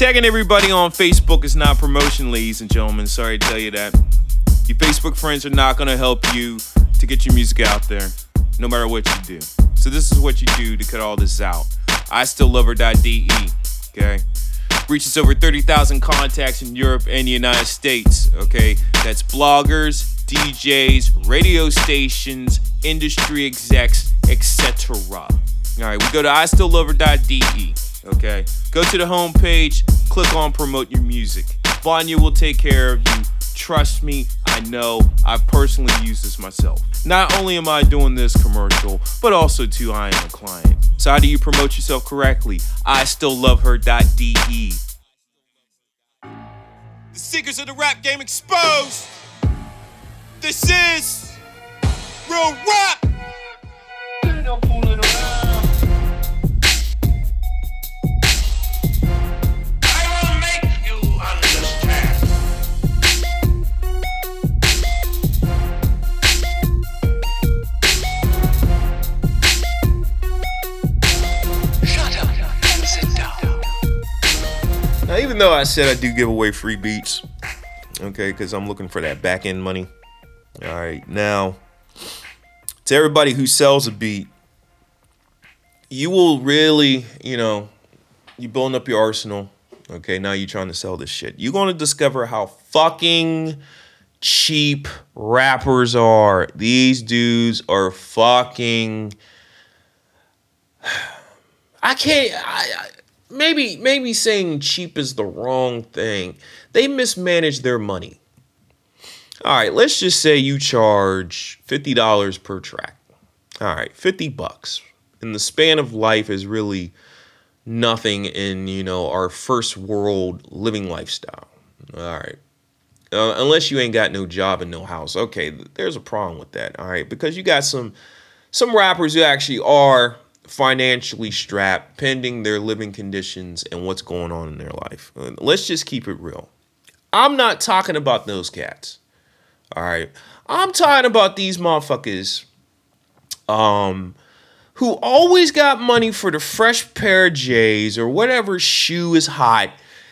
Tagging everybody on Facebook is not promotion, ladies and gentlemen. Sorry to tell you that. Your Facebook friends are not gonna help you to get your music out there, no matter what you do. So this is what you do to cut all this out. I still love her.de, okay? Reaches over 30,000 contacts in Europe and the United States, okay? That's bloggers, DJs, radio stations, industry execs, etc. All right, we go to I still love her.de, okay? Go to the homepage, click on promote your music. Vanya will take care of you. Trust me, I know. I've personally used this myself. Not only am I doing this commercial, but also too I am a client. So how do you promote yourself correctly? I still love her.de. The secrets of the rap game exposed. This is real rap. Though I said I do give away free beats, okay, because I'm looking for that back end money. All right, now to everybody who sells a beat, you will really, you know, you're building up your arsenal. Okay, now you're trying to sell this shit. You're gonna discover how fucking cheap rappers are. These dudes are fucking. I can't. I, maybe maybe saying cheap is the wrong thing. They mismanage their money. All right, let's just say you charge fifty dollars per track. All right, fifty bucks. In the span of life is really nothing in you know our first world living lifestyle. All right. Uh, unless you ain't got no job and no house. Okay, there's a problem with that. All right, because you got some some rappers who actually are financially strapped pending their living conditions and what's going on in their life. Let's just keep it real. I'm not talking about those cats. All right. I'm talking about these motherfuckers um who always got money for the fresh pair of J's or whatever shoe is hot.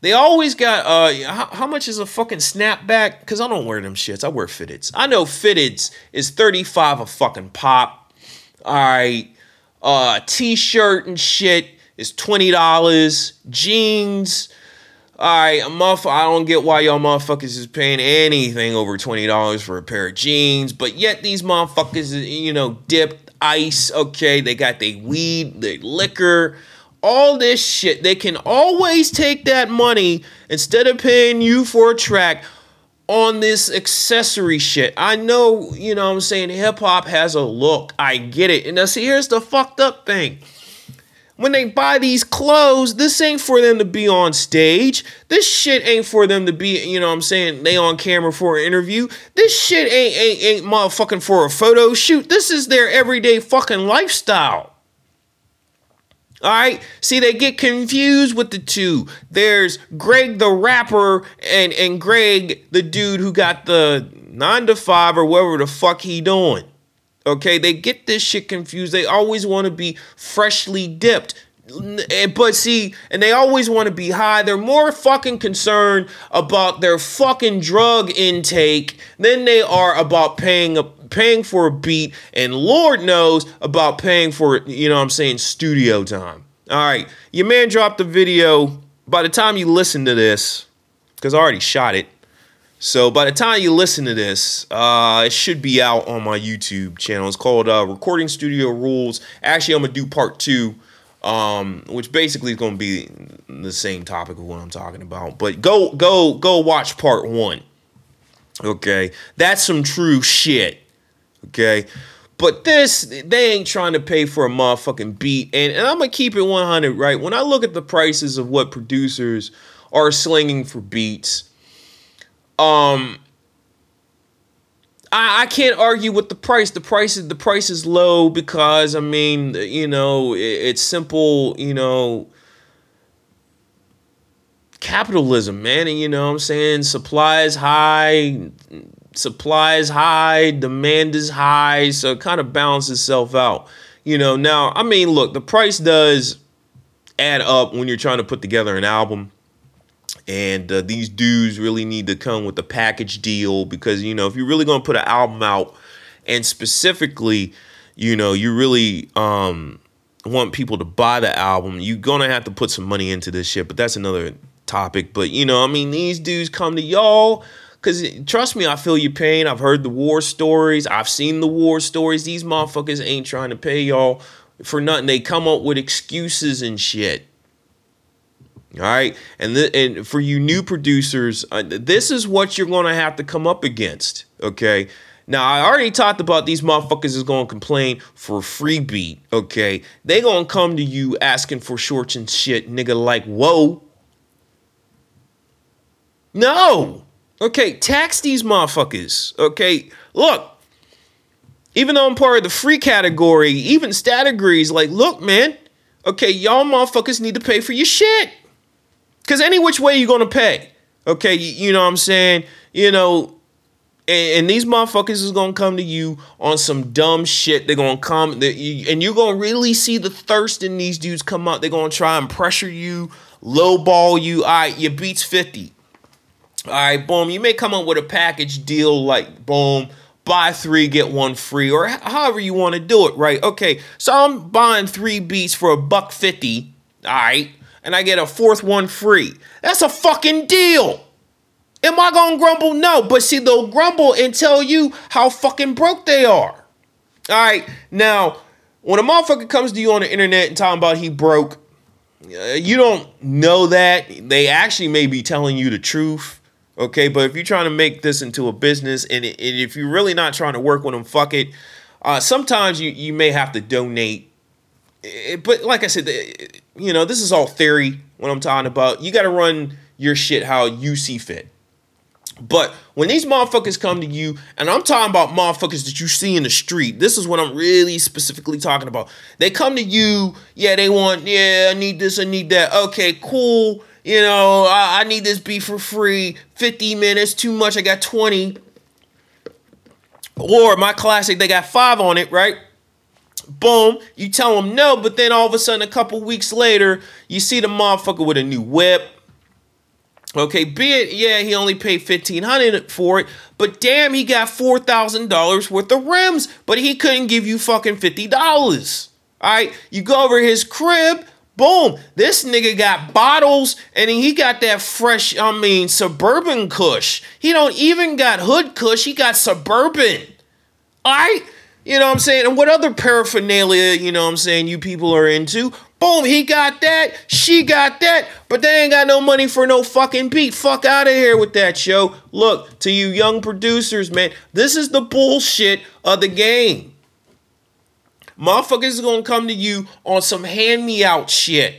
They always got uh how, how much is a fucking snapback? Cause I don't wear them shits. I wear fitteds. I know fitteds is 35 a fucking pop. All right. Uh t-shirt and shit is $20. Jeans. All right, a motherf- I don't get why y'all motherfuckers is paying anything over twenty dollars for a pair of jeans, but yet these motherfuckers, you know, dipped ice. Okay, they got they weed, they liquor, all this shit. They can always take that money instead of paying you for a track on this accessory shit. I know, you know I'm saying, hip hop has a look. I get it. And now see, here's the fucked up thing. When they buy these clothes, this ain't for them to be on stage. This shit ain't for them to be, you know I'm saying, they on camera for an interview. This shit ain't ain't ain't motherfucking for a photo shoot. This is their everyday fucking lifestyle. All right. See, they get confused with the two. There's Greg the rapper and and Greg the dude who got the nine to five or whatever the fuck he doing. Okay, they get this shit confused. They always want to be freshly dipped. But see, and they always want to be high. They're more fucking concerned about their fucking drug intake than they are about paying a paying for a beat and Lord knows about paying for you know what I'm saying studio time. All right, your man dropped the video. By the time you listen to this, because I already shot it, so by the time you listen to this, uh, it should be out on my YouTube channel. It's called uh, Recording Studio Rules. Actually, I'm gonna do part two, um, which basically is gonna be the same topic of what I'm talking about. But go, go, go watch part one. Okay, that's some true shit. Okay. But this, they ain't trying to pay for a motherfucking beat. And, and I'm going to keep it 100, right? When I look at the prices of what producers are slinging for beats, um, I, I can't argue with the price. The price is the price is low because I mean, you know, it, it's simple, you know, capitalism, man. And you know what I'm saying? Supply is high, supply is high, demand is high, so it kind of balances itself out. You know, now I mean, look, the price does add up when you're trying to put together an album. And uh, these dudes really need to come with a package deal because you know if you're really going to put an album out and specifically you know you really um, want people to buy the album you're going to have to put some money into this shit but that's another topic. But you know i mean these dudes come to y'all because trust me i feel your pain. I've heard the war stories. I've seen the war stories. These motherfuckers ain't trying to pay y'all for nothing. They come up with excuses and shit all right, and th- and for you new producers, uh, this is what you're going to have to come up against. Okay. Now I already talked about these motherfuckers is going to complain for free beat. Okay, they gonna come to you asking for shorts and shit, nigga. Like whoa. No. Okay, tax these motherfuckers. Okay, look. Even though I'm part of the free category, even stat agrees. Like, look, man. Okay, y'all motherfuckers need to pay for your shit. Because any which way you're going to pay. Okay, you, you, know what I'm saying? You know, and, these motherfuckers is to come to you on some dumb shit. They're to come, and you're to really see the thirst in these dudes come out. They're to try and pressure you, lowball you. All right, your beats 50. All right, boom. You may come up with a package deal like, boom, buy three, get one free, or however you want to do it, right? Okay, so I'm buying three beats for a buck 50. All right and I get a fourth one free. That's a fucking deal. Am I gonna grumble? No, but see, they'll grumble and tell you how fucking broke they are. All right, now when a motherfucker comes to you on the internet and talking about he broke, uh, you don't know that. They actually may be telling you the truth. Okay, but if you're trying to make this into a business and, and if you're really not trying to work with them, fuck it. Uh, sometimes you, you may have to donate. Eh, but like I said, you know, this is all theory when I'm talking about. You got to run your shit how you see fit. But when these motherfuckers come to you, and I'm talking about motherfuckers that you see in the street, this is what I'm really specifically talking about. They come to you, yeah, they want, yeah, I need this, I need that. Okay, cool. You know, I, I need this beat for free. 50 minutes, too much, I got 20. Or my classic, they got five on it, right? Boom, you tell him no, but then all of a sudden, a couple weeks later, you see the motherfucker with a new whip. Okay, be it, yeah, he only paid fifteen hundred for it, but damn, he got four thousand dollars worth of rims, but he couldn't give you fucking fifty dollars. All right, you go over his crib, boom, this nigga got bottles, and he got that fresh, I mean, suburban Kush. He don't even got hood Kush, he got suburban. All right. You know what I'm saying? And what other paraphernalia, you know what I'm saying, you people are into? Boom, he got that, she got that, but they ain't got no money for no fucking beat. Fuck out of here with that show. Look, to you young producers, man, this is the bullshit of the game. Motherfuckers is gonna come to you on some hand me out shit,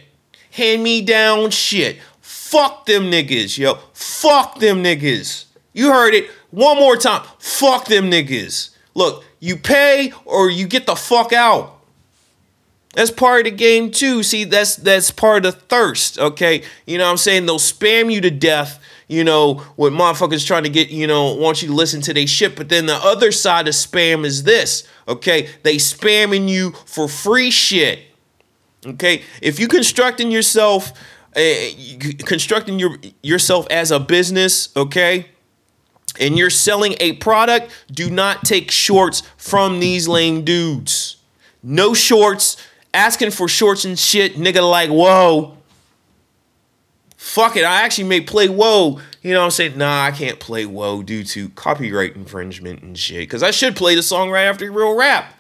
hand me down shit. Fuck them niggas, yo. Fuck them niggas. You heard it one more time. Fuck them niggas. Look, you pay or you get the fuck out. That's part of the game too. See, that's that's part of the thirst. Okay, you know what I'm saying? They'll spam you to death. You know, with motherfuckers trying to get, you know, want you to listen to their shit. But then the other side of spam is this. Okay, they spamming you for free shit. Okay, if you constructing yourself, uh, constructing your yourself as a business, okay, and you're selling a product, do not take shorts from these lame dudes. No shorts, asking for shorts and shit, nigga, like, whoa. Fuck it, I actually may play whoa. You know what I'm saying? Nah, I can't play whoa due to copyright infringement and shit. Because I should play the song right after real rap.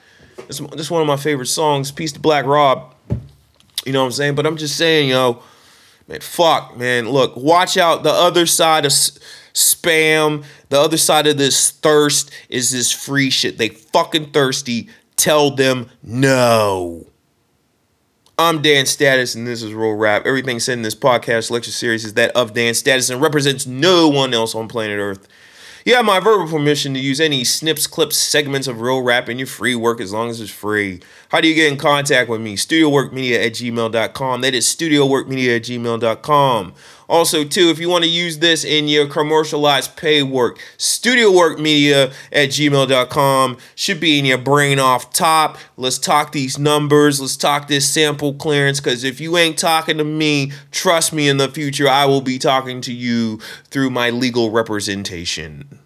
This, this is one of my favorite songs, Peace to Black Rob. You know what I'm saying? But I'm just saying, yo, man, fuck, man. Look, watch out the other side of spam. The other side of this thirst is this free shit. They fucking thirsty. Tell them no. I'm Dan Status, and this is Real Rap. Everything said in this podcast lecture series is that of Dan Status and represents no one else on planet Earth. You have my verbal permission to use any snips, clips, segments of real rap in your free work as long as it's free. How do you get in contact with me? StudioWorkMedia at gmail.com. That is StudioWorkMedia at gmail.com. Also, too, if you want to use this in your commercialized pay work, studio work media at gmail.com should be in your brain off top. Let's talk these numbers. Let's talk this sample clearance. Because if you ain't talking to me, trust me, in the future, I will be talking to you through my legal representation.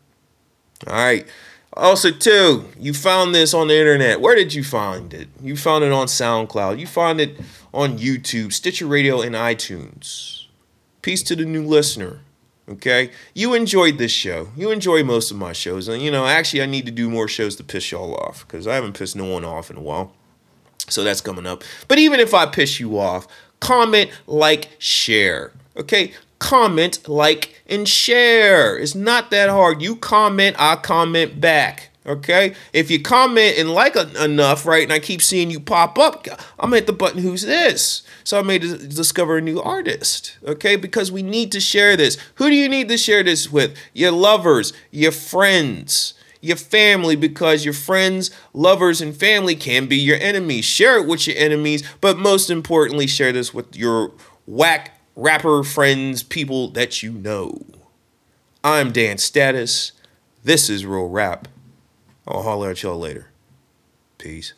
All right. Also, too, you found this on the internet. Where did you find it? You found it on SoundCloud. You found it on YouTube, Stitcher Radio, and iTunes. Peace to the new listener. Okay? You enjoyed this show. You enjoy most of my shows. And, you know, actually, I need to do more shows to piss y'all off because I haven't pissed no one off in a while. So that's coming up. But even if I piss you off, comment, like, share. Okay? comment, like, and share. It's not that hard. You comment, I comment back. Okay? If you comment and like enough, right, and I keep seeing you pop up, I'm gonna hit the button, who's this? So I may discover a new artist. Okay? Because we need to share this. Who do you need to share this with? Your lovers, your friends your family because your friends, lovers, and family can be your enemies. Share it with your enemies, but most importantly, share this with your whack rapper friends, people that you know. I'm Dan Status. This is Real Rap. I'll holler at y'all later. Peace.